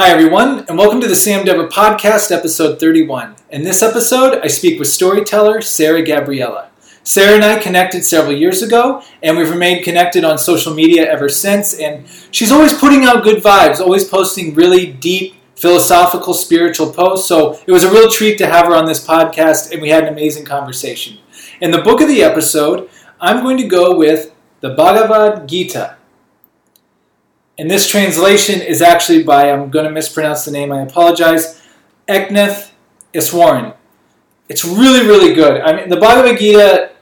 Hi, everyone, and welcome to the Sam Dever Podcast, episode 31. In this episode, I speak with storyteller Sara Gabriella. Sara and I connected several years ago, and we've remained connected on social media ever since. And she's always putting out good vibes, always posting really deep, philosophical, spiritual posts. So it was a real treat to have her on this podcast, and we had an amazing conversation. In the book of the episode, I'm going to go with the Bhagavad Gita. And this translation is actually by, I'm going to mispronounce the name, I apologize, Eknath Easwaran. It's really, really good. I mean, the Bhagavad Gita,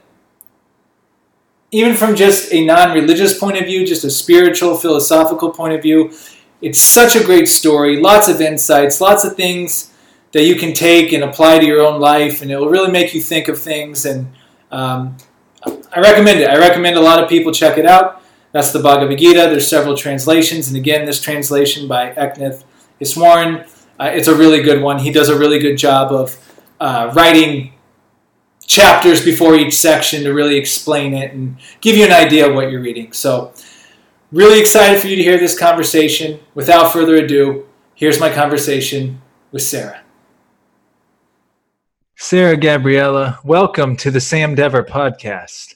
even from just a non religious point of view, just a spiritual, philosophical point of view, it's such a great story. Lots of insights, lots of things that you can take and apply to your own life, and it will really make you think of things. And um, I recommend it. I recommend a lot of people check it out. That's the Bhagavad Gita. There's several translations, and again, this translation by Eknath Easwaran, uh, it's a really good one. He does a really good job of uh, writing chapters before each section to really explain it and give you an idea of what you're reading. So, really excited for you to hear this conversation. Without further ado, here's my conversation with Sara. Sara Gabriella, welcome to the Sam Dever podcast.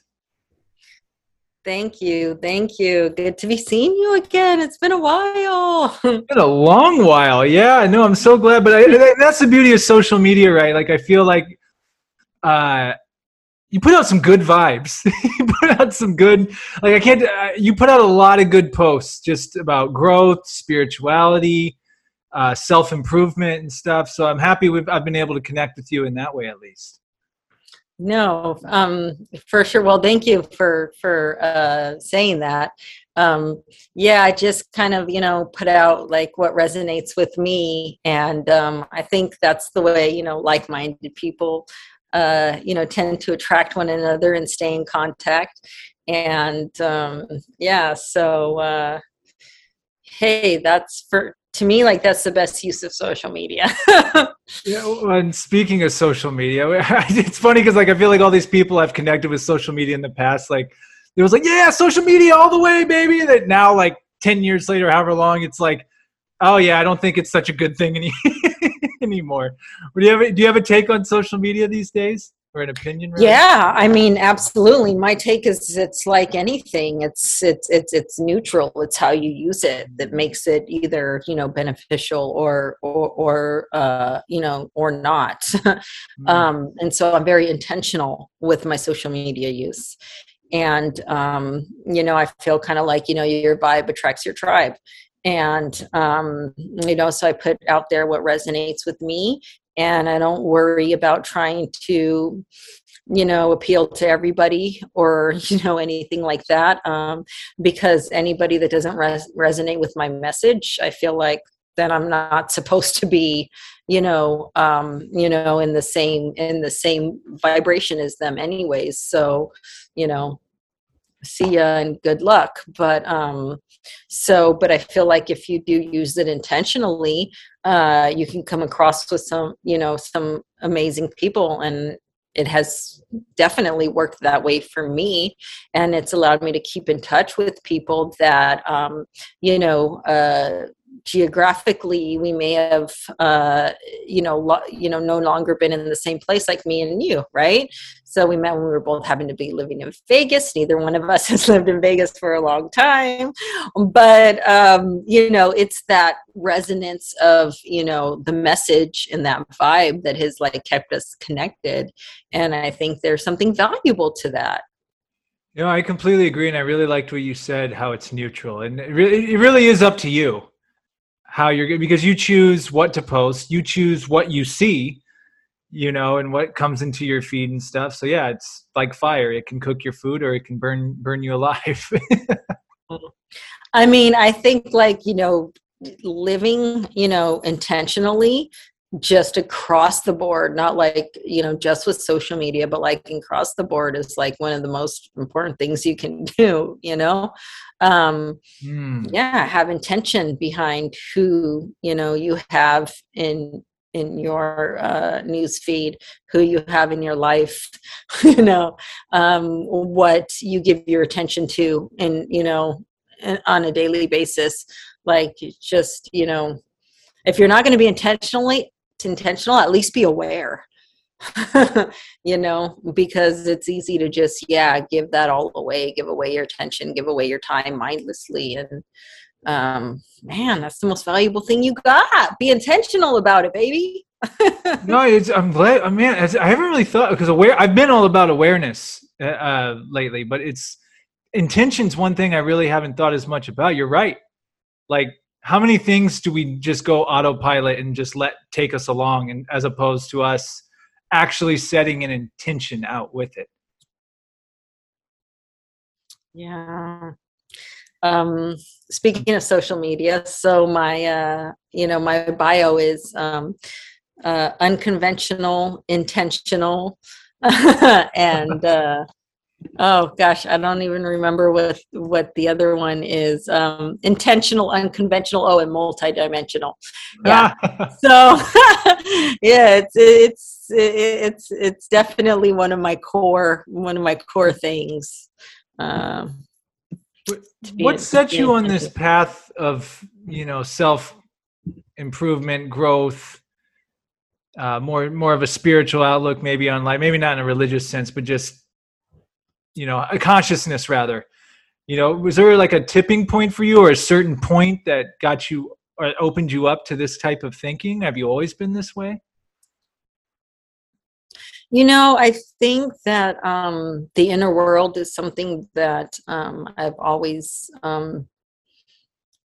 Thank you. Thank you. Good to be seeing you again. It's been a while. it's been a long while. Yeah, no, I'm so glad. But I, that's the beauty of social media, right? Like, I feel like uh, you put out some good vibes. you put out some good, like, I can't, uh, you put out a lot of good posts just about growth, spirituality, uh, self improvement, and stuff. So I'm happy with, I've been able to connect with you in that way, at least. No, um, for sure. Well, thank you for for uh, saying that. Um, yeah, I just kind of you know put out like what resonates with me, and um, I think that's the way you know like-minded people uh, you know tend to attract one another and stay in contact. And um, yeah, so uh, hey, that's for to me like that's the best use of social media. Yeah and speaking of social media it's funny because like i feel like all these people i've connected with social media in the past like it was like yeah social media all the way baby. That now like 10 years later however long it's like oh yeah i don't think it's such a good thing any- anymore. Do you have do you have a take on social media these days or an opinion really? yeah i mean absolutely. My take is it's like anything. It's it's it's it's neutral. It's how you use it that makes it either you know beneficial or or, or uh you know or not. Mm-hmm. um and so i'm very intentional with my social media use. And um you know i feel kind of like you know your vibe attracts your tribe. And um, you know so i put out there what resonates with me and I don't worry about trying to, you know, appeal to everybody or you know anything like that. Um, because anybody that doesn't res- resonate with my message, I feel like then I'm not supposed to be, you know, um, you know, in the same in the same vibration as them, anyways. So, you know, see ya and good luck but um so but i feel like if you do use it intentionally uh you can come across with some you know some amazing people and it has definitely worked that way for me. And it's allowed me to keep in touch with people that um you know uh geographically we may have uh, you know lo- you know no longer been in the same place like me and you right? So we met when we were both having to be living in vegas. Neither one of us has lived in vegas for a long time. But um, you know it's that resonance of you know the message and that vibe that has like kept us connected. And i think there's something valuable to that. You know, I completely agree, and I really liked what you said. How it's neutral, and it really, it really is up to you how you're because you choose what to post you choose what you see you know and what comes into your feed and stuff. So yeah it's like fire. It can cook your food or it can burn burn you alive. I mean i think like you know living you know intentionally just across the board not like you know just with social media but like across the board is like one of the most important things you can do you know um mm. yeah have intention behind who you know you have in in your uh, news feed who you have in your life you know um what you give your attention to and you know on a daily basis like just you know if you're not going to be intentionally intentional at least be aware you know because it's easy to just yeah give that all away give away your attention give away your time mindlessly. And um man that's the most valuable thing you got. Be intentional about it baby. No it's i'm glad i mean i haven't really thought because aware i've been all about awareness uh, uh, lately but it's intention's one thing i really haven't thought as much about. You're right. Like how many things do we just go autopilot and just let take us along and as opposed to us actually setting an intention out with it? Yeah. Um speaking of social media so my uh you know my bio is um uh unconventional intentional and uh oh gosh i don't even remember what what the other one is um intentional unconventional oh and multidimensional. Yeah. So yeah it's it's it's it's definitely one of my core one of my core things um what set you on this path of you know self improvement growth uh more more of a spiritual outlook maybe on life maybe not in a religious sense but just you know a consciousness rather. You know was there like a tipping point for you or a certain point that got you or opened you up to this type of thinking? Have you always been this way? You know i think that um the inner world is something that um i've always um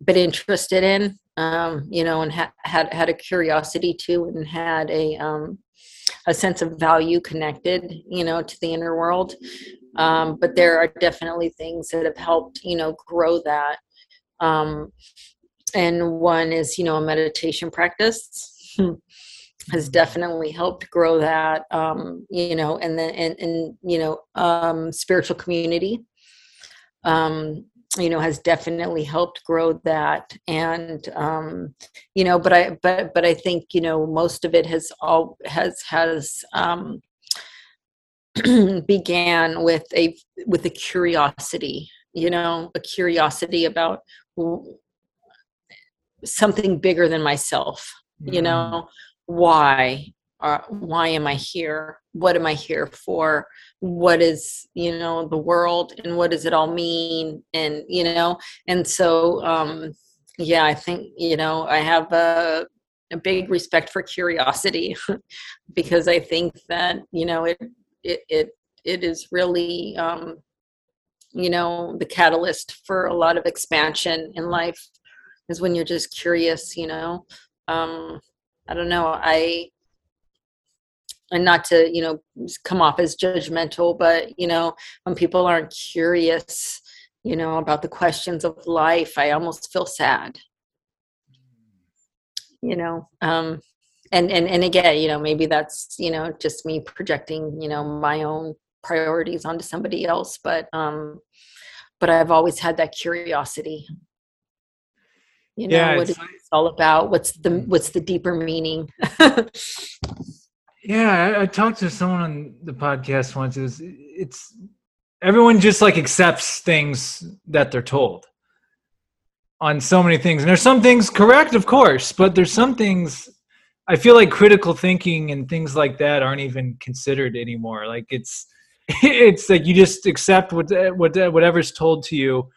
been interested in um you know and ha- had had a curiosity to and had a um a sense of value connected you know to the inner world um, but there are definitely things that have helped you know grow that. Um, and one is you know a meditation practice has definitely helped grow that um, you know and then and, and you know um, spiritual community um, you know has definitely helped grow that. And um you know but i but but i think you know most of it has all has has um began with a with a curiosity you know a curiosity about something bigger than myself mm. you know why uh, why am i here? What am i here for? What is you know the world and what does it all mean? And you know and so um yeah i think you know i have a, a big respect for curiosity because i think that you know it it it, it is really um, you know the catalyst for a lot of expansion in life is when you're just curious you know? Um, i don't know i and not to you know come off as judgmental but you know when people aren't curious you know about the questions of life i almost feel sad. You know um and and and again you know maybe that's you know just me projecting you know my own priorities onto somebody else but um but i've always had that curiosity. You know yeah, what it's all about? What's the mm. what's the deeper meaning? Yeah I, I, talked to someone on the podcast once. It's, it's everyone just like accepts things that they're told on so many things. And there's some things correct of course but there's some things I feel like critical thinking and things like that aren't even considered anymore. Like it's it's like you just accept what what whatever's told to you.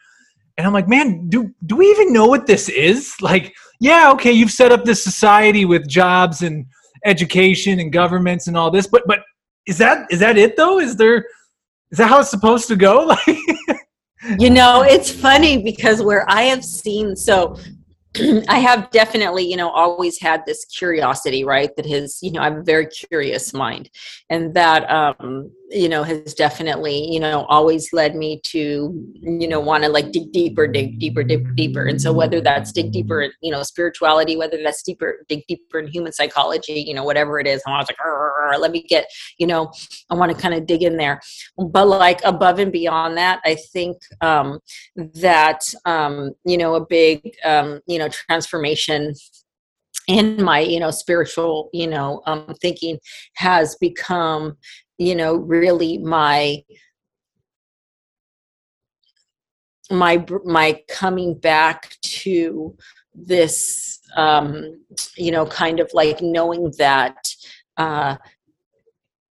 And I'm like, man, do do we even know what this is? Like, yeah, okay, you've set up this society with jobs and education and governments and all this, but but is that is that it though? Is there is that how it's supposed to go? Like you know, it's funny because where I have seen so I have definitely, you know, always had this curiosity, right? That has, you know, I have a very curious mind, and that, um, you know, has definitely, you know, always led me to, you know, want to like dig deeper, dig deeper, dig deeper. And so whether that's dig deeper, in, you know, spirituality, whether that's deeper, dig deeper in human psychology, you know, whatever it is, I was like, let me get, you know, I want to kind of dig in there. But like above and beyond that, I think um, that, um, you know, a big, um, you know, transformation in my you know spiritual you know um, thinking has become you know really my my my coming back to this um, you know kind of like knowing that uh,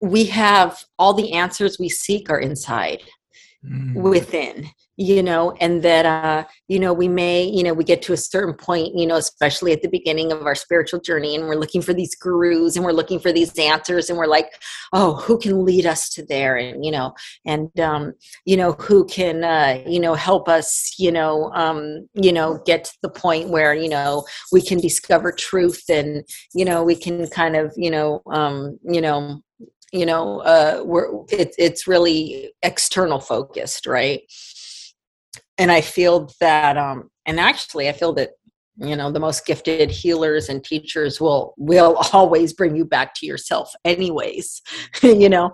we have all the answers we seek are inside mm. within you know and that uh you know we may you know we get to a certain point you know especially at the beginning of our spiritual journey and we're looking for these gurus and we're looking for these answers and we're like oh who can lead us to there and you know and um you know who can uh you know help us you know um you know get to the point where you know we can discover truth and you know we can kind of you know um you know you know uh we're it, it's really external focused right and i feel that um and actually i feel that you know the most gifted healers and teachers will will always bring you back to yourself anyways you know?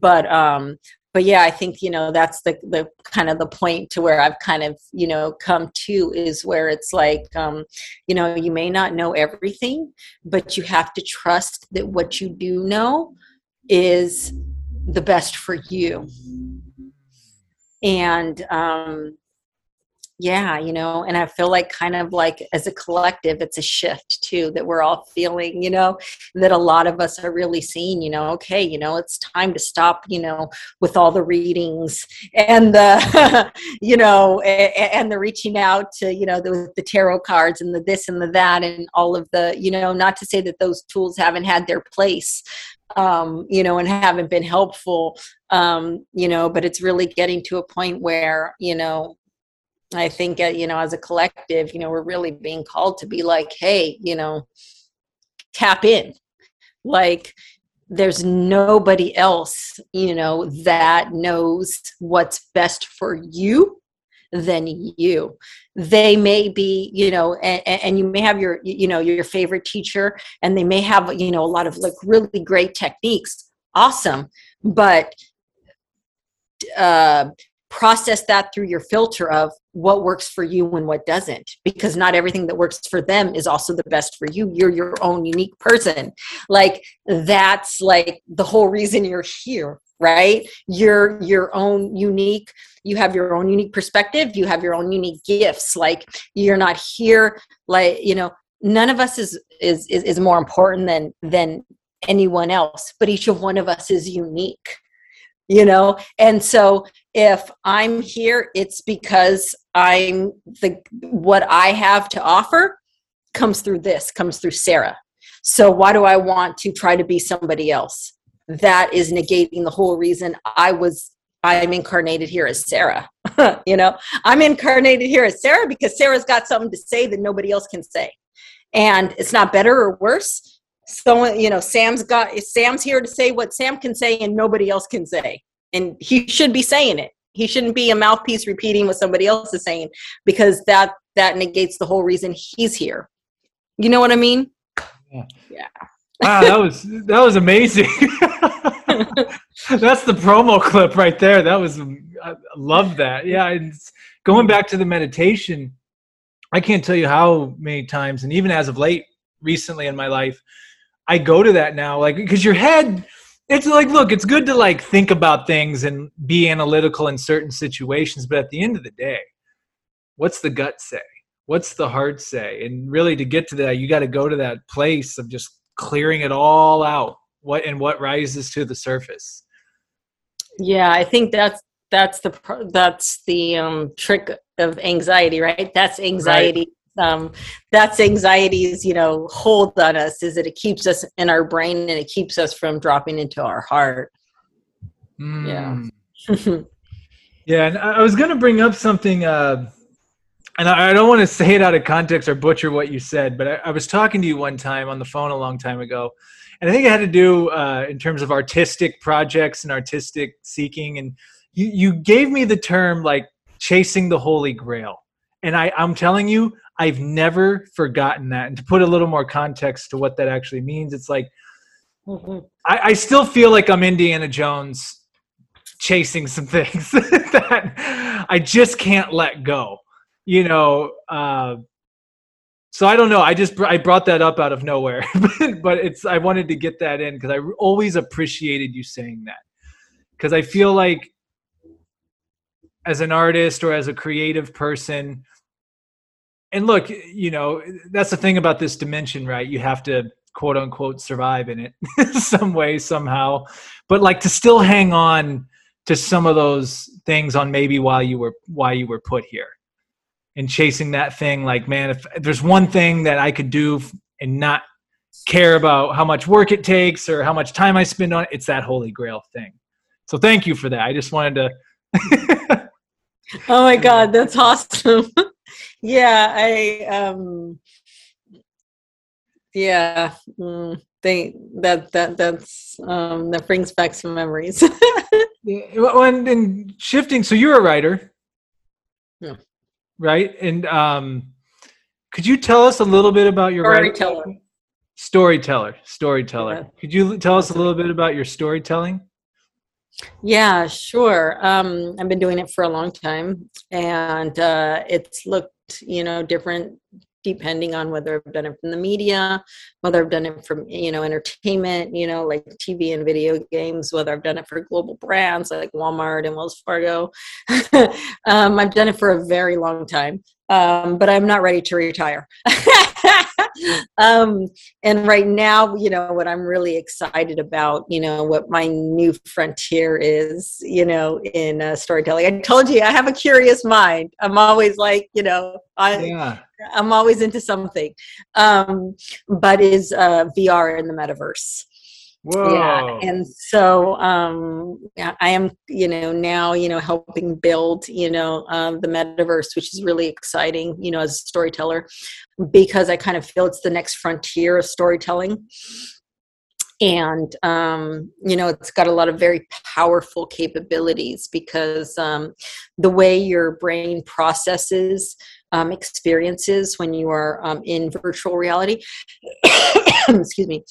But um but yeah i think you know that's the the kind of the point to where i've kind of you know come to is where it's like um you know you may not know everything but you have to trust that what you do know is the best for you. And um yeah you know and i feel like kind of like as a collective it's a shift too that we're all feeling you know that a lot of us are really seeing you know okay you know it's time to stop you know with all the readings and the you know and, the reaching out to you know the, the tarot cards and the this and the that and all of the you know not to say that those tools haven't had their place um, you know, and haven't been helpful, um, you know, but it's really getting to a point where, you know, I think, uh, you know, as a collective, you know, we're really being called to be like, hey, you know, tap in. Like, there's nobody else, you know, that knows what's best for you than you. They may be, you know, and, and, you may have your, you know, your favorite teacher, and they may have, you know, a lot of like really great techniques. Awesome. But uh, process that through your filter of what works for you and what doesn't because not everything that works for them is also the best for you. You're your own unique person. Like that's like the whole reason you're here right? You're your own unique you have your own unique perspective you have your own unique gifts. Like you're not here like you know none of us is is is, is more important than than anyone else but each of one of us is unique you know? And so if i'm here it's because i'm the what i have to offer comes through this comes through sara. So why do i want to try to be somebody else? That is negating the whole reason i was i'm incarnated here as sara you know? I'm incarnated here as sara because sara's got something to say that nobody else can say. And it's not better or worse. So you know sam's got sam's here to say what sam can say and nobody else can say and he should be saying it. He shouldn't be a mouthpiece repeating what somebody else is saying because that that negates the whole reason he's here. You know what i mean? Yeah, yeah. wow that was that was amazing. That's the promo clip right there. That was i love that. Yeah going back to the meditation i can't tell you how many times and even as of late recently in my life I go to that now, like because your head, it's like, look, it's good to like think about things and be analytical in certain situations, but at the end of the day, what's the gut say? What's the heart say? And really, to get to that, you got to go to that place of just clearing it all out. What and what rises to the surface. Yeah, I think that's that's the that's the um, trick of anxiety, right? That's anxiety. Right um, that's anxiety's you know hold on us is that it keeps us in our brain and it keeps us from dropping into our heart. Mm. yeah. Yeah and i was going to bring up something uh, and I, I don't want to say it out of context or butcher what you said but I, I, was talking to you one time on the phone a long time ago and i think it had to do uh, in terms of artistic projects and artistic seeking and you, you gave me the term like chasing the holy grail. And I, I'm telling you, I've never forgotten that. And to put a little more context to what that actually means, it's like. I, I, still feel like I'm Indiana Jones chasing some things that I just can't let go. You know, uh, so I don't know. I just I brought that up out of nowhere, but it's I wanted to get that in because I always appreciated you saying that because I feel like as an artist or as a creative person and look, you know, that's the thing about this dimension, right? You have to quote unquote survive in it some way, somehow. But like to still hang on to some of those things on maybe why you were why you were put here and chasing that thing like man if there's one thing that i could do and not care about how much work it takes or how much time i spend on it it's that holy grail thing so thank you for that i just wanted to oh my god that's awesome yeah i um yeah mm, they that that that's um that brings back some memories. Yeah well, and, and shifting so you're a writer. Yeah. Right and um could you tell us a little bit about your storyteller writing? storyteller. Storyteller yeah. could you tell us a little bit about your storytelling? Yeah sure um i've been doing it for a long time and uh it's looked you know different depending on whether I've done it from the media, whether I've done it from you know entertainment, you know like TV and video games, whether I've done it for global brands like Walmart and Wells Fargo. um, I've done it for a very long time, um, but I'm not ready to retire. um, and right now, you know, what I'm really excited about, you know, what my new frontier is, you know, in uh, storytelling. I told you I have a curious mind. I'm always like, you know, I, yeah. I'm always into something. Um, but is uh, VR in the metaverse. Whoa. Yeah. And so um, I am, you know, now, you know, helping build, you know, um, the metaverse, which is really exciting, you know, as a storyteller, because I kind of feel it's the next frontier of storytelling. And, um, you know, it's got a lot of very powerful capabilities because um, the way your brain processes um, experiences when you are um, in virtual reality, excuse me,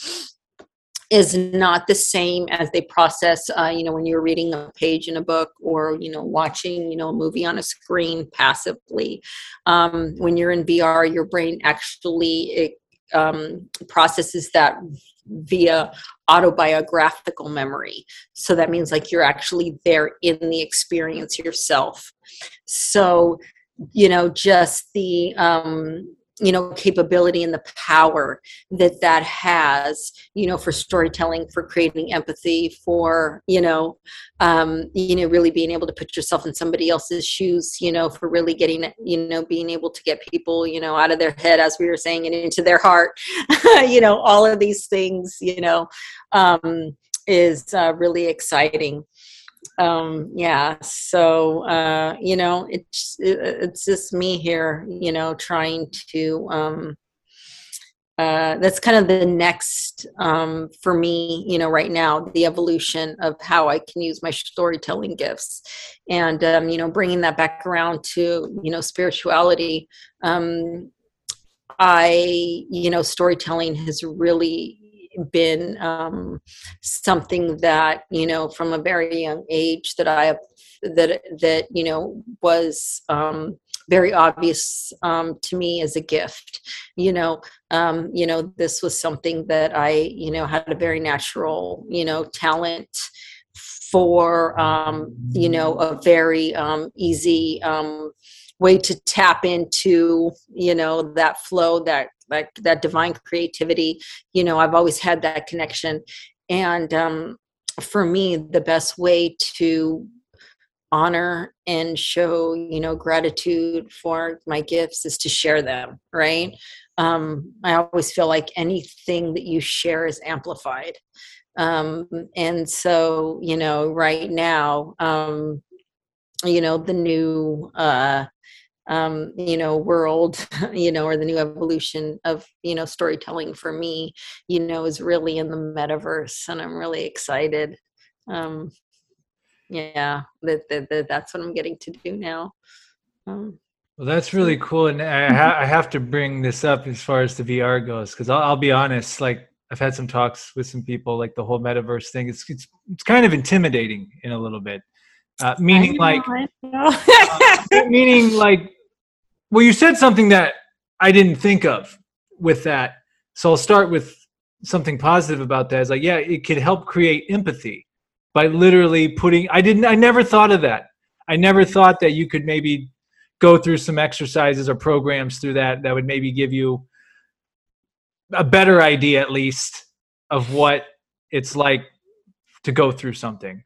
is not the same as they process uh, you know when you're reading a page in a book or you know watching you know a movie on a screen passively. Um, when you're in vr your brain actually it, um, processes that via autobiographical memory. So that means like you're actually there in the experience yourself. So you know just the um you know capability and the power that that has you know for storytelling for creating empathy for you know um you know really being able to put yourself in somebody else's shoes you know for really getting you know being able to get people you know out of their head as we were saying and into their heart you know all of these things you know um is uh, really exciting um yeah so uh you know it's it, it's just me here you know trying to um uh, that's kind of the next um, for me you know right now the evolution of how i can use my storytelling gifts and um, you know bringing that back around to you know spirituality. Um, i you know storytelling has really been um, something that you know from a very young age that I that that you know was um, very obvious um, to me as a gift. You know, um, you know this was something that I you know had a very natural you know talent for um, you know a very um, easy um, way to tap into you know that flow that like that divine creativity you know i've always had that connection. And um, for me the best way to honor and show you know gratitude for my gifts is to share them right? Um, i always feel like anything that you share is amplified. Um, and so you know right now um, you know the new uh, um, you know world you know or the new evolution of you know storytelling for me you know is really in the metaverse and i'm really excited. Um yeah that, that, that that's what i'm getting to do now. Um, well that's really cool and I, ha- I have to bring this up as far as the vr goes because I'll, I'll be honest like I've had some talks with some people, like the whole metaverse thing. It's it's it's kind of intimidating in a little bit, uh, meaning like uh, meaning like well, you said something that I didn't think of with that. So I'll start with something positive about that. Is like, yeah, it could help create empathy by literally putting. I didn't. I never thought of that. I never thought that you could maybe go through some exercises or programs through that that would maybe give you a better idea at least of what it's like to go through something.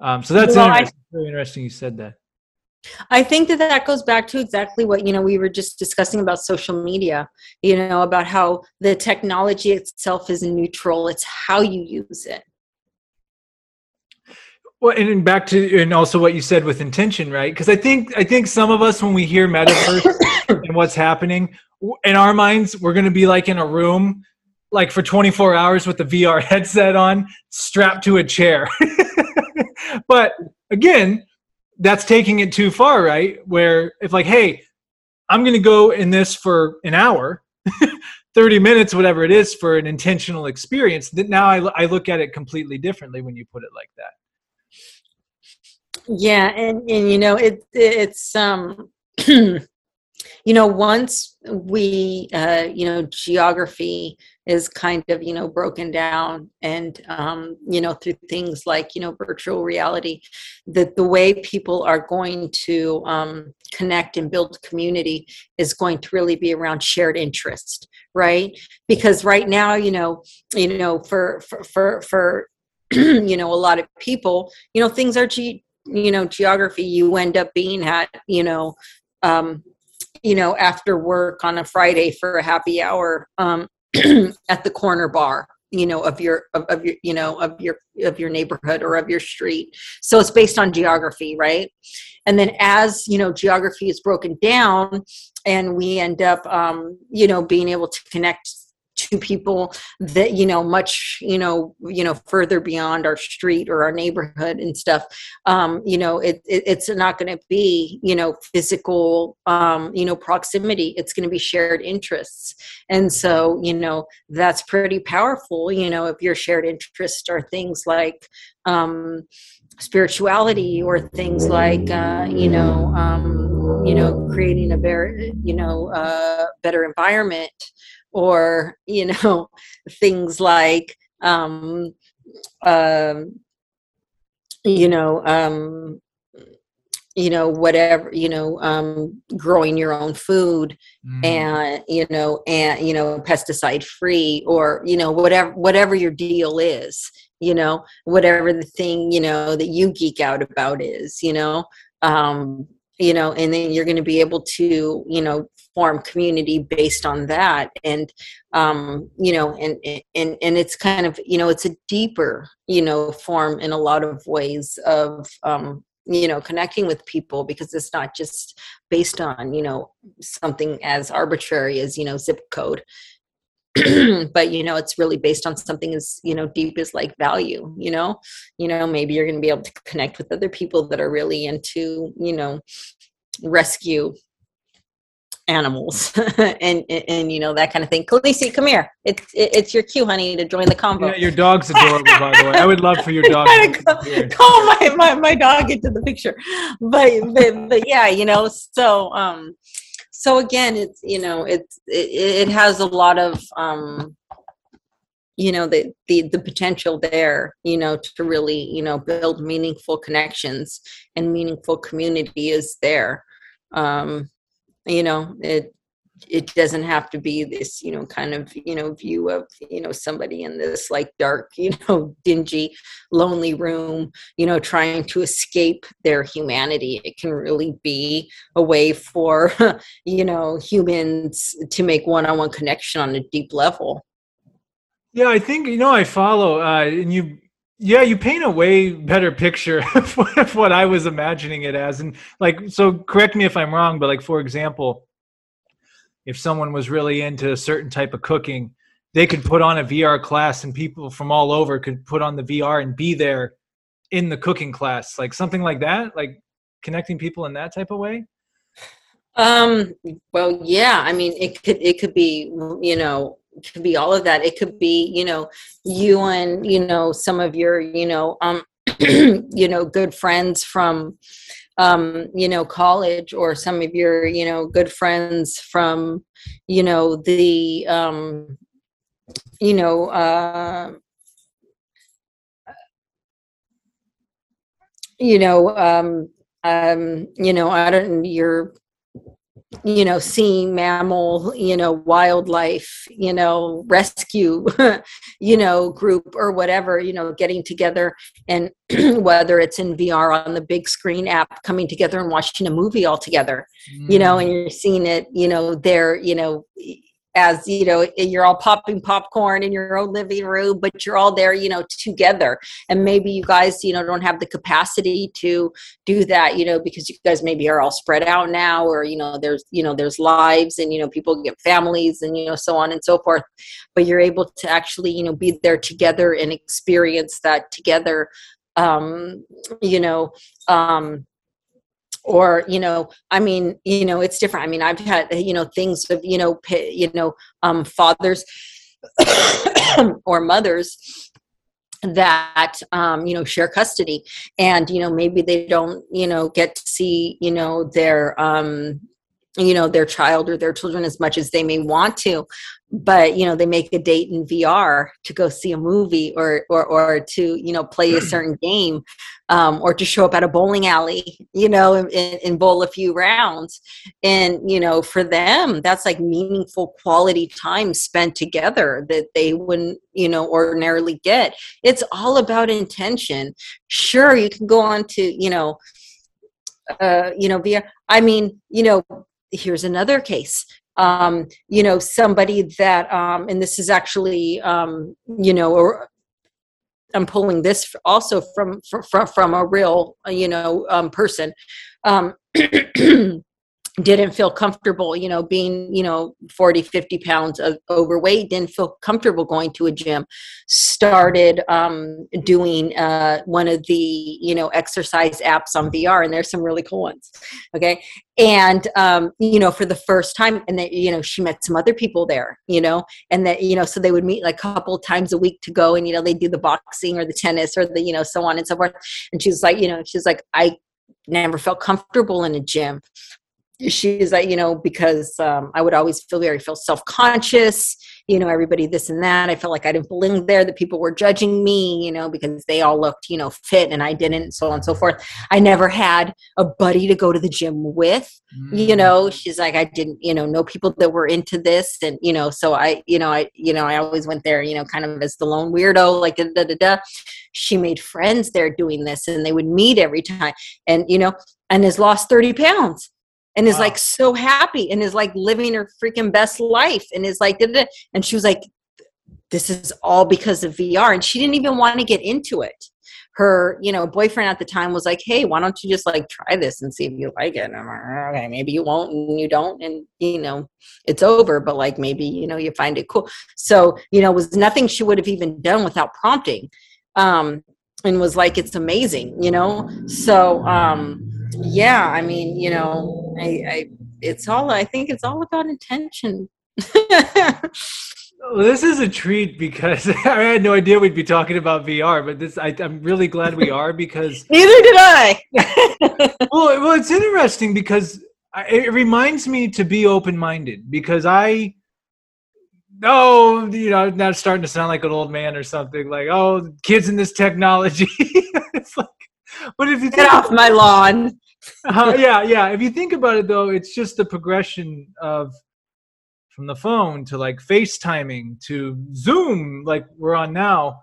Um, so that's well, interesting. I, very interesting you said that. I think that that goes back to exactly what you know we were just discussing about social media. You know about how the technology itself is neutral; it's how you use it. Well, and back to and also what you said with intention, right? Because I think I think some of us when we hear metaverse and what's happening in our minds, we're going to be like in a room like for 24 hours with the VR headset on, strapped to a chair. but again, that's taking it too far, right? Where if like, hey, I'm going to go in this for an hour, 30 minutes, whatever it is, for an intentional experience. That now I, I look at it completely differently when you put it like that. Yeah, and and you know it it's um you know once we uh you know geography is kind of you know broken down and um, you know through things like you know virtual reality that the way people are going to um, connect and build community is going to really be around shared interest right because right now you know you know for for for, for you know a lot of people you know things are ge- you know geography you end up being at you know um you know after work on a friday for a happy hour um at the corner bar you know of your of, of, your you know of your of your neighborhood or of your street. So it's based on geography right? And then as you know geography is broken down and we end up um, you know being able to connect to people that you know much you know you know further beyond our street or our neighborhood and stuff um you know it, it it's not going to be you know physical um you know proximity it's going to be shared interests and so you know that's pretty powerful you know if your shared interests are things like um spirituality or things like uh you know um you know creating a better you know uh better environment or you know things like um, um, you know um, you know whatever you know um, growing your own food mm. and you know and you know pesticide free or you know whatever whatever your deal is you know whatever the thing you know that you geek out about is you know um you know and then you're going to be able to you know form community based on that. And um you know and and and it's kind of you know it's a deeper you know form in a lot of ways of um you know connecting with people because it's not just based on you know something as arbitrary as you know zip code. But you know it's really based on something as you know deep as like value you know? You know maybe you're going to be able to connect with other people that are really into you know rescue animals and, and, and you know that kind of thing. Khaleesi, come here. It's it's your cue, honey, to join the combo. Yeah, your dog's adorable, by the way. I would love for your dog. to call my, my my dog into the picture, but, but but yeah, you know. So um, so again, it's you know it's it, it has a lot of um, you know the, the the potential there you know to really you know build meaningful connections and meaningful community is there um you know it it doesn't have to be this you know kind of you know view of you know somebody in this like dark you know dingy lonely room you know trying to escape their humanity. It can really be a way for you know humans to make one-on-one connection on a deep level. Yeah i think you know i follow uh and you yeah you paint a way better picture of what i was imagining it as. And like so correct me if i'm wrong but like for example if someone was really into a certain type of cooking they could put on a vr class and people from all over could put on the vr and be there in the cooking class like something like that like connecting people in that type of way? Um well yeah i mean it could it could be you know could be all of that it could be you know you and you know some of your you know um you know good friends from um you know college or some of your you know good friends from you know the um you know uh you know um um you know i don't you're you know seeing mammal you know wildlife you know rescue you know group or whatever you know getting together and whether it's in vr on the big screen app coming together and watching a movie all together mm. you know mm. and you're seeing it you know there you know as you know you're all popping popcorn in your own living room but you're all there you know together and maybe you guys you know don't have the capacity to do that you know because you guys maybe are all spread out now or you know there's you know there's lives and you know people get families and you know so on and so forth but you're able to actually you know be there together and experience that together um you know um or you know i mean you know it's different i mean i've had you know things of you know you know um fathers or mothers that um, you know share custody and you know maybe they don't you know get to see you know their um, you know their child or their children as much as they may want to but you know they make a date in vr to go see a movie or or, or to you know play a certain game um, or to show up at a bowling alley you know and, and bowl a few rounds. And you know for them that's like meaningful quality time spent together that they wouldn't you know ordinarily get. It's all about intention. Sure you can go on to you know uh, you know via i mean you know here's another case um, you know somebody that um, and this is actually um, you know or i'm pulling this also from from from a real you know um, person um, didn't feel comfortable you know being you know 40 50 pounds of overweight didn't feel comfortable going to a gym started um, doing uh, one of the you know exercise apps on vr and there's some really cool ones okay? And um, you know for the first time and that you know she met some other people there you know? And that you know so they would meet like a couple times a week to go and you know they do the boxing or the tennis or the you know so on and so forth. And she's like you know she's like i never felt comfortable in a gym she's like you know because um, i would always feel very feel self-conscious you know everybody this and that i felt like i didn't belong there that people were judging me you know because they all looked you know fit and i didn't so on and so forth i never had a buddy to go to the gym with mm. you know she's like i didn't you know know people that were into this and you know so i you know i you know i always went there you know kind of as the lone weirdo like da da da, da. she made friends there doing this and they would meet every time and you know and has lost 30 pounds and is wow. like so happy and is like living her freaking best life and is like and she was like this is all because of VR and she didn't even want to get into it. Her you know boyfriend at the time was like hey why don't you just like try this and see if you like it? And I'm like, okay maybe you won't and you don't and you know it's over but like maybe you know you find it cool. So you know was nothing she would have even done without prompting um and was like it's amazing you know? So um yeah i mean you know i i it's all i think it's all about intention well, this is a treat because I had no idea we'd be talking about VR, but this I, am really glad we are because neither did I. well, well, it's interesting because it reminds me to be open-minded because I, oh, you know, now starting to sound like an old man or something like, oh, kids in this technology. But if you get off my lawn, uh, yeah, yeah. If you think about it, though, it's just the progression of from the phone to like FaceTiming to Zoom, like we're on now.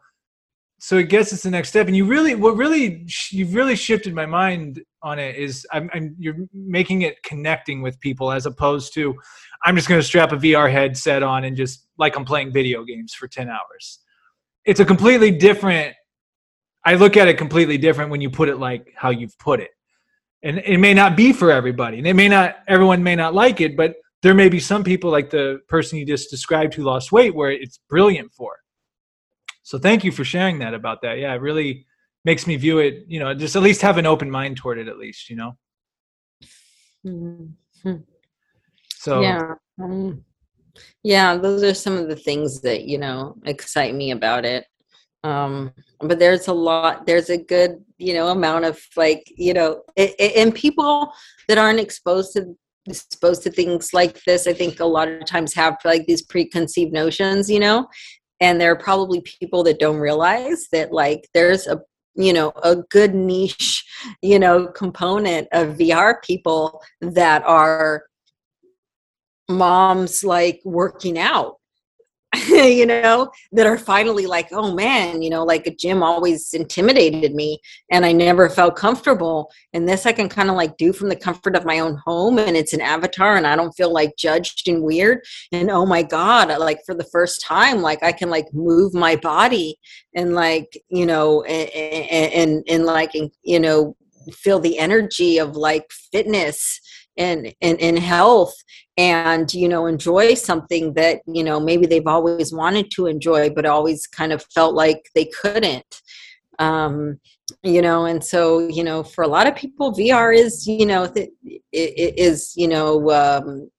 So it gets it's the next step, and you really, what really, you've really shifted my mind on it is, I'm, I'm you're making it connecting with people as opposed to, I'm just going to strap a VR headset on and just like I'm playing video games for ten hours. It's a completely different. I look at it completely different when you put it like how you've put it. And it may not be for everybody and it may not everyone may not like it but there may be some people like the person you just described who lost weight where it's brilliant for. So thank you for sharing that about that. Yeah it really makes me view it you know just at least have an open mind toward it at least you know? Mm-hmm. so yeah um, yeah those are some of the things that you know excite me about it um but there's a lot there's a good you know amount of like you know it, it, and people that aren't exposed to exposed to things like this i think a lot of times have like these preconceived notions you know? And there are probably people that don't realize that like there's a you know a good niche you know component of vr people that are moms like working out you know, that are finally like, oh man, you know, like a gym always intimidated me and I never felt comfortable. And this I can kind of like do from the comfort of my own home and it's an avatar and I don't feel like judged and weird. And oh my God, like for the first time, like I can like move my body and like, you know, and, and, and like, you know, feel the energy of like fitness and, and, and health and you know enjoy something that you know maybe they've always wanted to enjoy but always kind of felt like they couldn't. Um you know and so you know for a lot of people vr is you know th- is you know um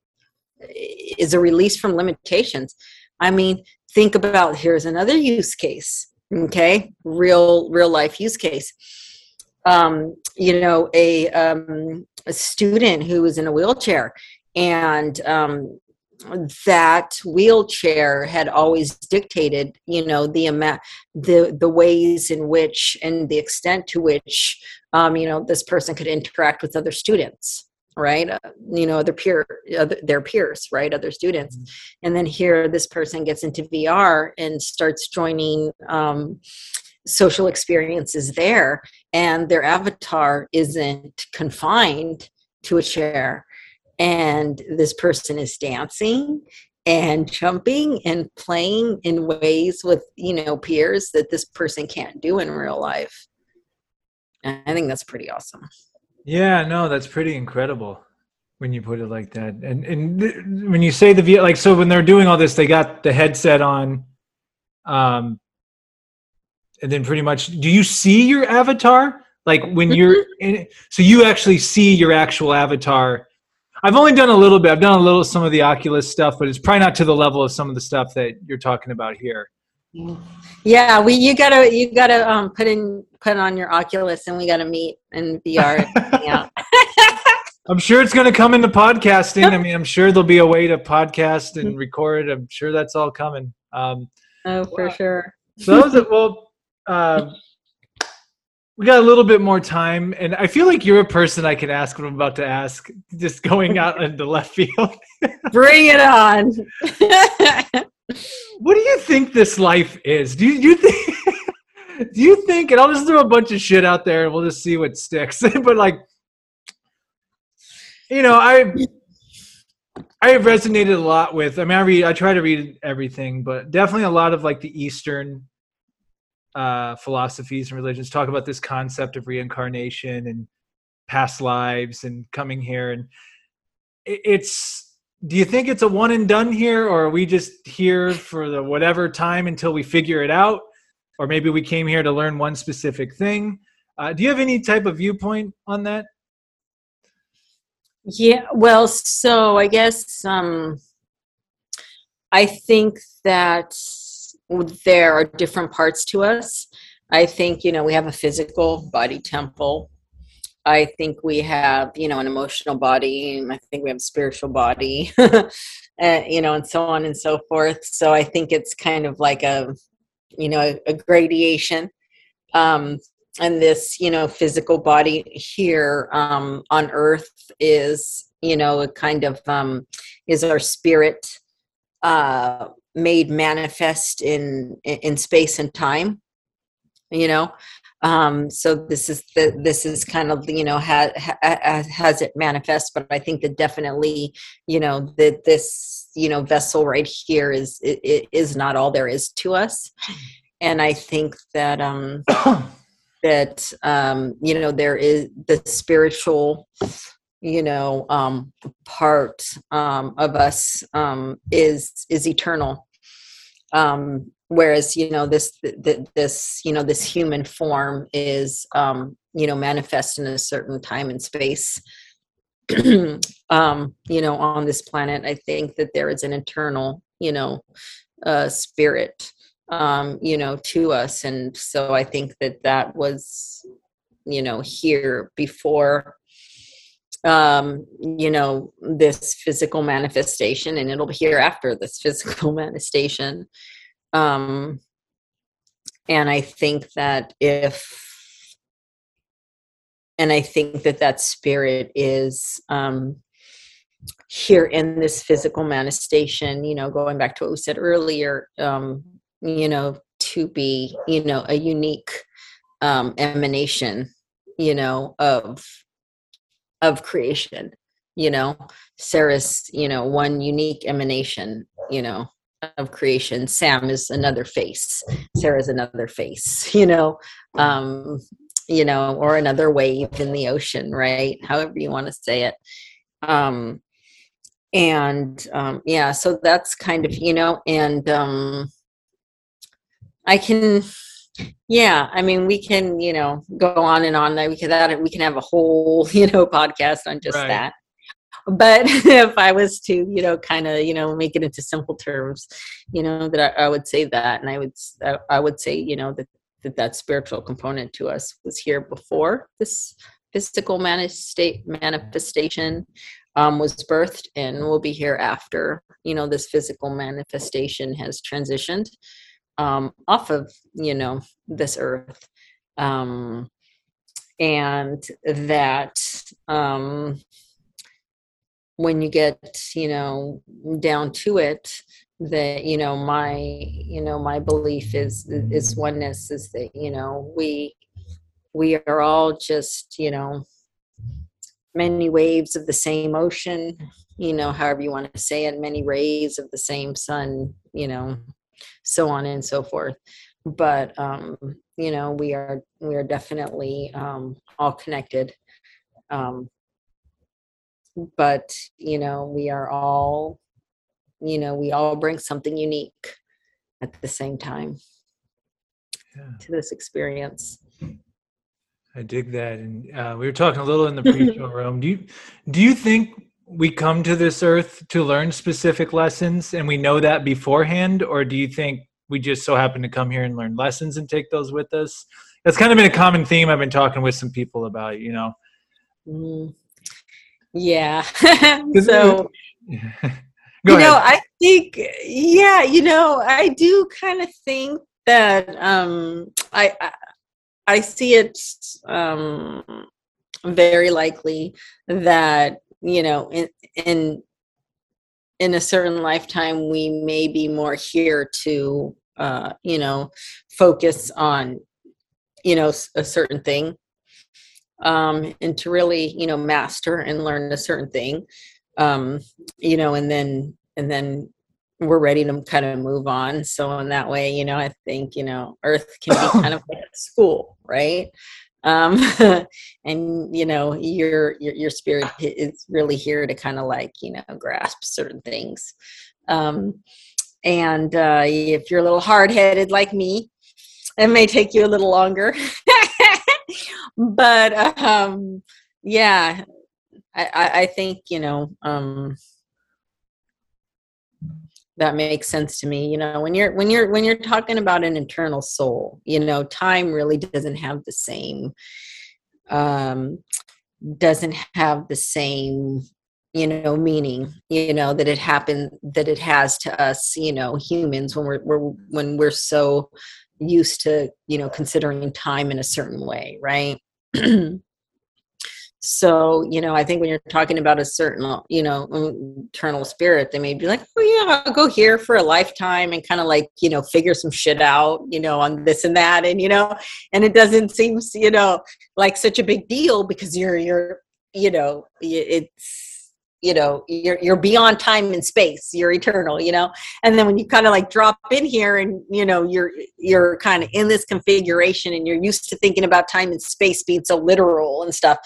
is a release from limitations. I mean think about here's another use case okay? Real real life use case um you know a um a student who was in a wheelchair. And um, that wheelchair had always dictated you know the amount the the ways in which and the extent to which um, you know this person could interact with other students right? Uh, you know other peer other, their peers right? Other students. Mm-hmm. and then here this person gets into vr and starts joining um, social experiences there and their avatar isn't confined to a chair. And this person is dancing and jumping and playing in ways with you know peers that this person can't do in real life. I think that's pretty awesome. Yeah no that's pretty incredible when you put it like that. And and th- when you say the like so when they're doing all this they got the headset on um and then pretty much do you see your avatar like when you're mm-hmm. in so you actually see your actual avatar I've only done a little bit. I've done a little some of the Oculus stuff, but it's probably not to the level of some of the stuff that you're talking about here. Yeah, we you gotta you gotta um, put in put on your Oculus, and we gotta meet in VR. yeah. I'm sure it's going to come into podcasting. I mean, I'm sure there'll be a way to podcast and record. I'm sure that's all coming. Um, oh, for sure. So that was it. Well, uh, we got a little bit more time, and I feel like you're a person I can ask what I'm about to ask, just going out into left field. Bring it on. what do you think this life is? Do you, do you think? do you think? And I'll just throw a bunch of shit out there, and we'll just see what sticks. but like, you know, I I have resonated a lot with. I mean, I read. I try to read everything, but definitely a lot of like the Eastern uh, philosophies and religions talk about this concept of reincarnation and past lives and coming here. And it's do you think it's a one and done here or are we just here for the whatever time until we figure it out? Or maybe we came here to learn one specific thing. Uh, do you have any type of viewpoint on that? Yeah well so i guess um i think that there are different parts to us. I think, you know, we have a physical body temple. I think we have, you know, an emotional body. I think we have a spiritual body, uh, you know, and so on and so forth. So I think it's kind of like a, you know, a, a gradation. Um, and this, you know, physical body here um, on earth is, you know, a kind of um, is our spirit uh, made manifest in in space and time you know? Um so this is the this is kind of you know has has it manifest but i think that definitely you know that this you know vessel right here is it is not all there is to us. And i think that um that um you know there is the spiritual you know um part um of us um is is eternal um, whereas you know this this you know this human form is um, you know manifest in a certain time and space. Um, you know on this planet i think that there is an internal you know uh, spirit um, you know to us. And so i think that that was you know here before um, you know, this physical manifestation, and it'll be here after this physical manifestation. Um, and I think that if and I think that that spirit is um, here in this physical manifestation. You know, going back to what we said earlier, um, you know, to be you know a unique um, emanation, you know, of of creation. You know, Sara's you know one unique emanation. You know, of creation. Sam is another face. Sara's another face. You know, um, you know, or another wave in the ocean, right? However you want to say it. Um, and um, yeah, so that's kind of, you know, and um, I can, yeah, I mean, we can, you know, go on and on. We can that we can have a whole, you know, podcast on just right. that. But if I was to, you know, kind of, you know, make it into simple terms, you know, that I, I would say that, and I would, I would say, you know, that that that spiritual component to us was here before this physical manifest- manifestation um, was birthed and will be here after you know this physical manifestation has transitioned um, off of you know this earth. Um, and that um, when you get you know down to it that you know my you know my belief is is oneness is that you know we we are all just you know many waves of the same ocean you know however you want to say it many rays of the same sun you know so on and so forth. But um you know we are we are definitely um all connected. Um but you know we are all you know we all bring something unique at the same time yeah. to this experience. I dig that and uh, we were talking a little in the pre-show room. Do you do you think we come to this earth to learn specific lessons and we know that beforehand or do you think we just so happen to come here and learn lessons and take those with us that's kind of been a common theme i've been talking with some people about you know mm. yeah so Go you ahead. know, I think, yeah, you know, I do kind of think that um, I, I, I see it um, very likely that you know in in in a certain lifetime we may be more here to uh, you know focus on you know a certain thing um, and to really you know master and learn a certain thing um, you know, and then and then we're ready to kind of move on. So in that way, you know, I think you know, Earth can be kind of like a school, right? Um, and you know, your, your your spirit is really here to kind of like you know grasp certain things. Um, and uh, if you're a little hard headed like me, it may take you a little longer. but um, yeah, I, I think you know um, that makes sense to me. You know, when you're when you're when you're talking about an internal soul, you know, time really doesn't have the same um, doesn't have the same you know meaning you know that it happened that it has to us you know humans when we're, we're when we're so used to you know considering time in a certain way right so you know i think when you're talking about a certain uh, you know mm, internal spirit they may be like oh yeah i'll go here for a lifetime and kind of like you know figure some shit out you know on this and that and you know and it doesn't seem you know like such a big deal because you're you're you know it's you know you're you're beyond time and space you're eternal you know? And then when you kind of like drop in here and you know you're you're kind of in this configuration and you're used to thinking about time and space being so literal and stuff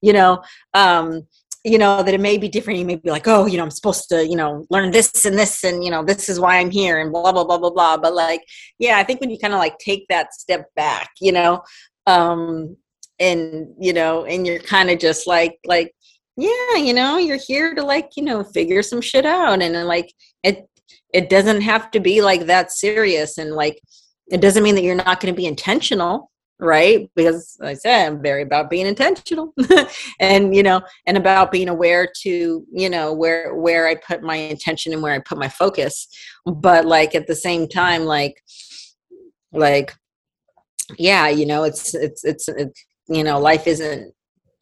you know um you know that it may be different. You may be like oh you know i'm supposed to you know learn this and this and you know this is why i'm here and blah blah blah blah blah. But like yeah i think when you kind of like take that step back you know um and you know and you're kind of just like like yeah you know you're here to like you know figure some shit out and like it it doesn't have to be like that serious and like it doesn't mean that you're not going to be intentional right? Because like i said i'm very about being intentional and you know and about being aware to you know where where i put my intention and where i put my focus. But like at the same time like like yeah you know it's it's it's, it's you know life isn't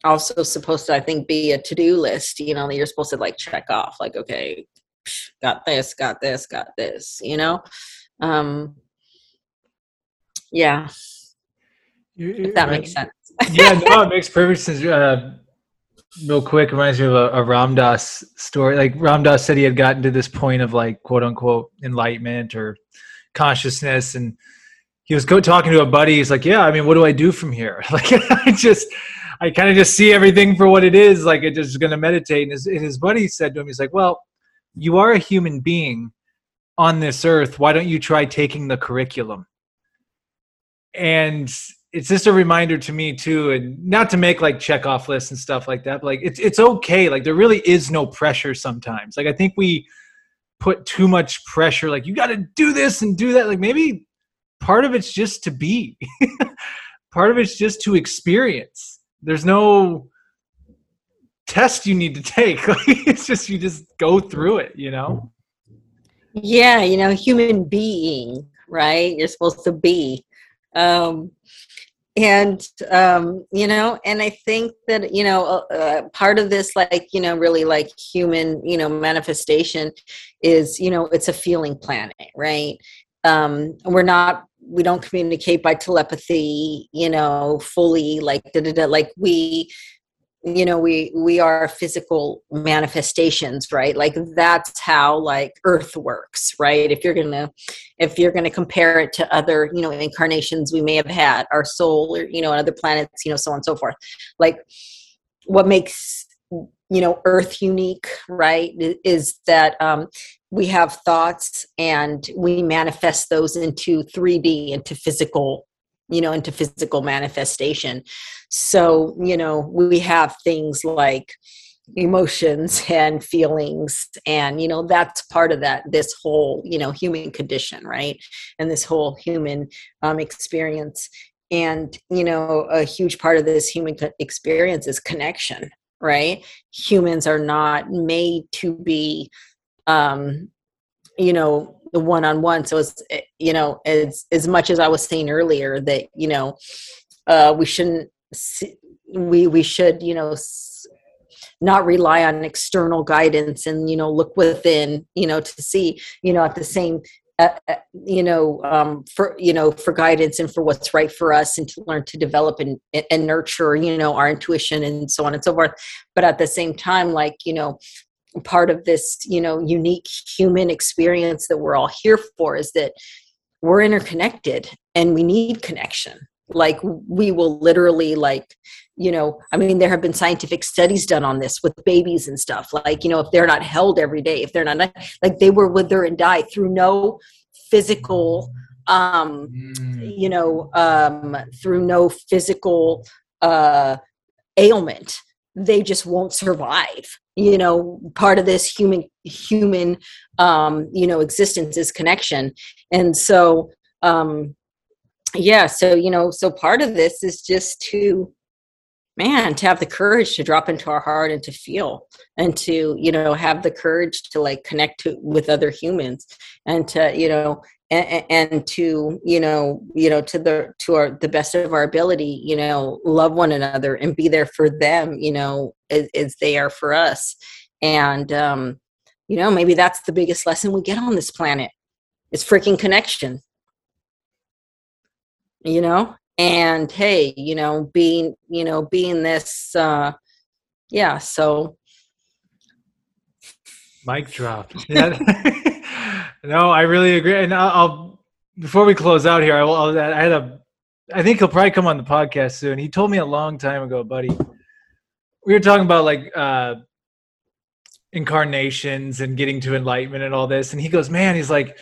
also supposed to i think be a to-do list you know that you're supposed to like check off like okay got this got this got this you know? Um yeah. If that makes sense. Yeah no it makes perfect sense. Uh, real quick reminds me of a, a Ram Dass story like Ram Dass said he had gotten to this point of like quote unquote enlightenment or consciousness and he was go- talking to a buddy he's like yeah i mean what do i do from here? Like i just I kind of just see everything for what it is. Like it just going to meditate. And his, and his buddy said to him, he's like, well, you are a human being on this earth. Why don't you try taking the curriculum? And it's just a reminder to me too, and not to make like check off lists and stuff like that. But like it's it's okay. Like there really is no pressure sometimes. Like I think we put too much pressure. Like you got to do this and do that. Like maybe part of it's just to be. part of it's just to experience there's no test you need to take. it's just you just go through it, you know. Yeah, you know, human being, right? You're supposed to be. Um and um you know and i think that you know uh, uh, part of this like you know really like human you know manifestation is you know it's a feeling planet right um we're not we don't communicate by telepathy you know fully like da, da, da, like we you know we we are physical manifestations right? Like that's how like earth works right? If you're gonna if you're gonna compare it to other you know incarnations we may have had our soul or you know other planets you know so on and so forth. Like what makes you know earth unique right is that um we have thoughts and we manifest those into 3D, into physical, you know, into physical manifestation. So, you know, we have things like emotions and feelings and you know that's part of that this whole you know human condition right? And this whole human um, experience. And you know a huge part of this human experience is connection right? Humans are not made to be um, you know, the one on one. So it's, eh, you know, as, as much as I was saying earlier that, you know, uh, we shouldn't, we, we should, you know, not rely on external guidance and, you know, look within, you know, to see, you know, at the same uh, uh, you know um, for you know for guidance and for what's right for us and to learn to develop and, and nurture you know our intuition and so on and so forth but at the same time like you know part of this you know unique human experience that we're all here for is that we're interconnected and we need connection. Like we will literally like you know i mean there have been scientific studies done on this with babies and stuff. Like you know if they're not held every day if they're not like they were wither and die through no physical um mm. you know um through no physical uh ailment. They just won't survive you know part of this human human um you know existence is connection. And so um yeah so you know so part of this is just to man to have the courage to drop into our heart and to feel and to you know have the courage to like connect to, with other humans and to you know and, and, to you know you know to the to our the best of our ability you know love one another and be there for them you know as, as they are for us. And um you know maybe that's the biggest lesson we get on this planet is freaking connection. You know? And hey you know being you know being this uh yeah so mic drop. Yeah no, I really agree. And I'll, I'll before we close out here, I will. I'll, I had a. I think he'll probably come on the podcast soon. He told me a long time ago, buddy. We were talking about like uh, incarnations and getting to enlightenment and all this, and he goes, "Man, he's like,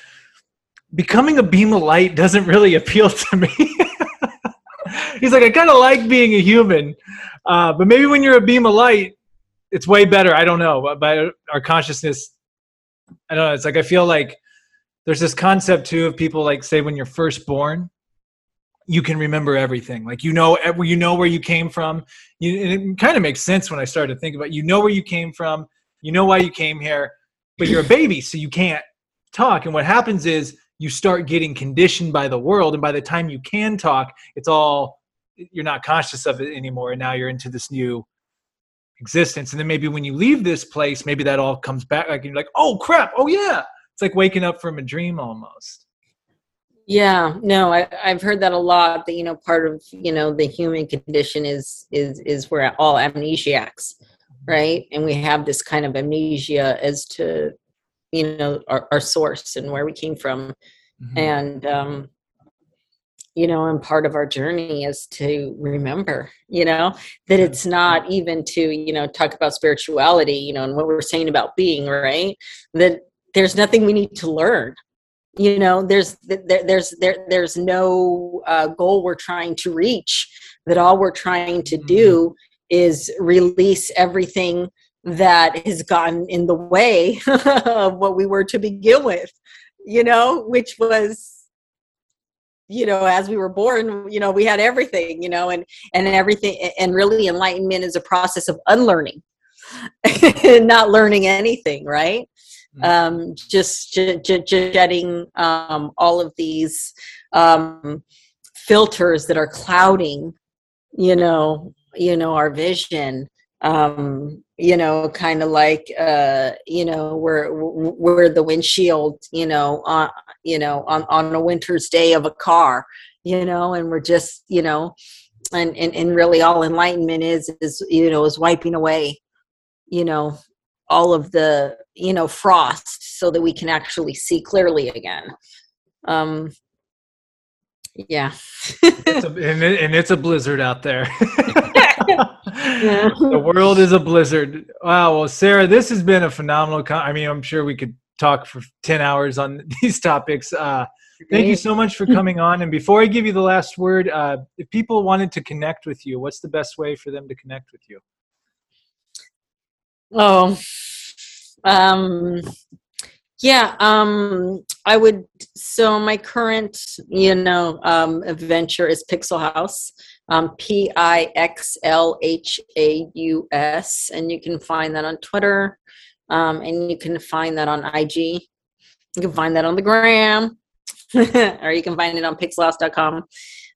becoming a beam of light doesn't really appeal to me." he's like, "I kind of like being a human, uh, but maybe when you're a beam of light, it's way better. I don't know, but, but our consciousness I don't know. It's like I feel like there's this concept too of people like say when you're first born, you can remember everything. Like you know, you know where you came from. You, and it kind of makes sense when I started to think about. It. You know where you came from. You know why you came here, but you're a baby, so you can't talk. And what happens is you start getting conditioned by the world, and by the time you can talk, it's all you're not conscious of it anymore and now you're into this new existence and then maybe when you leave this place maybe that all comes back like you're like oh crap oh yeah it's like waking up from a dream almost. Yeah no I, i've heard that a lot that you know part of you know the human condition is is is we're all amnesiacs right? And we have this kind of amnesia as to you know our, our source and where we came from. Mm-hmm. and um you know and part of our journey is to remember you know that it's not even to you know talk about spirituality you know and what we're saying about being right? That there's nothing we need to learn you know there's there, there's there there's no uh, goal we're trying to reach that all we're trying to mm-hmm. do is release everything that has gotten in the way of what we were to begin with you know which was you know as we were born you know we had everything you know and and everything and really enlightenment is a process of unlearning not learning anything right. Um just just, just getting um all of these um filters that are clouding you know you know our vision um you know kind of like uh you know we're we're the windshield you know on you know on on a winter's day of a car you know and we're just you know and and, and really all enlightenment is is you know is wiping away you know all of the you know frost so that we can actually see clearly again um yeah it's a, and, it, and it's a blizzard out there the world is a blizzard. Wow. Well, Sara, this has been a phenomenal. Con- I mean, I'm sure we could talk for 10 hours on these topics. Uh, thank you so much for coming on. And before I give you the last word, uh, if people wanted to connect with you, what's the best way for them to connect with you? Oh, um, yeah, um, I would. So my current, you know, um, adventure is Pixlhaus. um, P I X L H A U S, and you can find that on Twitter, um, and you can find that on IG. You can find that on the gram, or you can find it on pixlhaus.com.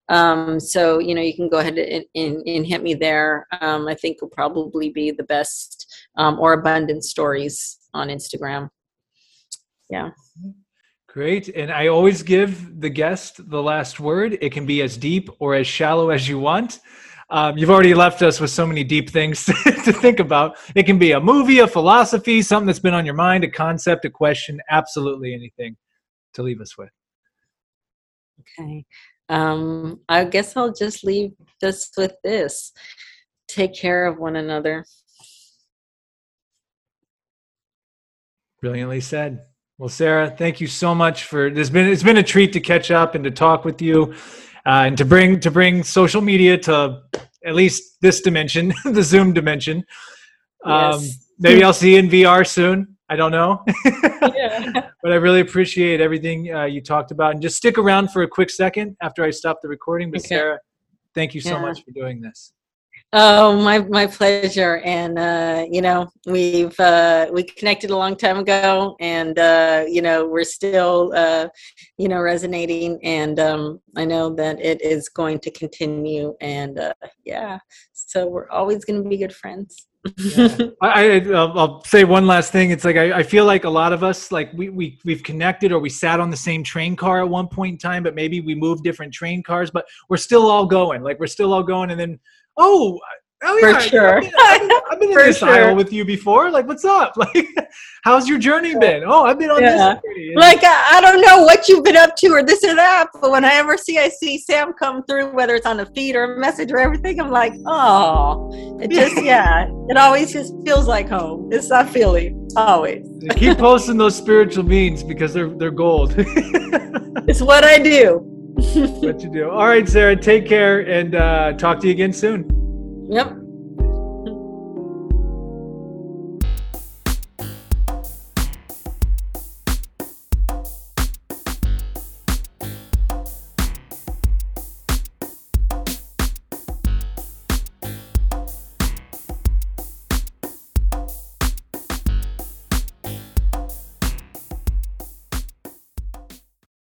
Um, so you know you can go ahead and, and, and hit me there. Um, I think will probably be the best um, or abundant stories on Instagram. Yeah. Great. And I always give the guest the last word. It can be as deep or as shallow as you want. Um, you've already left us with so many deep things to, to think about. It can be a movie, a philosophy, something that's been on your mind, a concept, a question, absolutely anything to leave us with. Okay. Um, I guess I'll just leave just with this take care of one another. Brilliantly said. Well, Sara, thank you so much for this. Been it's been a treat to catch up and to talk with you, uh, and to bring to bring social media to at least this dimension, the Zoom dimension. Um, yes. Maybe I'll see you in VR soon. I don't know, yeah. but I really appreciate everything uh, you talked about. And just stick around for a quick second after I stop the recording. But okay. Sara, thank you so yeah. much for doing this. Oh, my my pleasure. And uh, you know, we've uh, we connected a long time ago, and uh, you know, we're still uh, you know resonating, and um, I know that it is going to continue. And uh, yeah, so we're always going to be good friends. yeah. I, will say one last thing. It's like I, I feel like a lot of us like we we we've connected or we sat on the same train car at one point in time, but maybe we moved different train cars, but we're still all going. Like we're still all going, and then oh, oh yeah, for sure. I've been, I've been, I've been in this sure. aisle with you before. Like, what's up? Like, how's your journey been? Oh, I've been on yeah. this. Journey. Like, I, I, don't know what you've been up to or this or that, but when I ever see I see Sam come through, whether it's on a feed or a message or everything, I'm like, oh, it just yeah, it always just feels like home. It's that feeling always. Keep posting those spiritual beings because they're they're gold. it's what I do what you do. All right, Sara, take care and uh, talk to you again soon. Yep.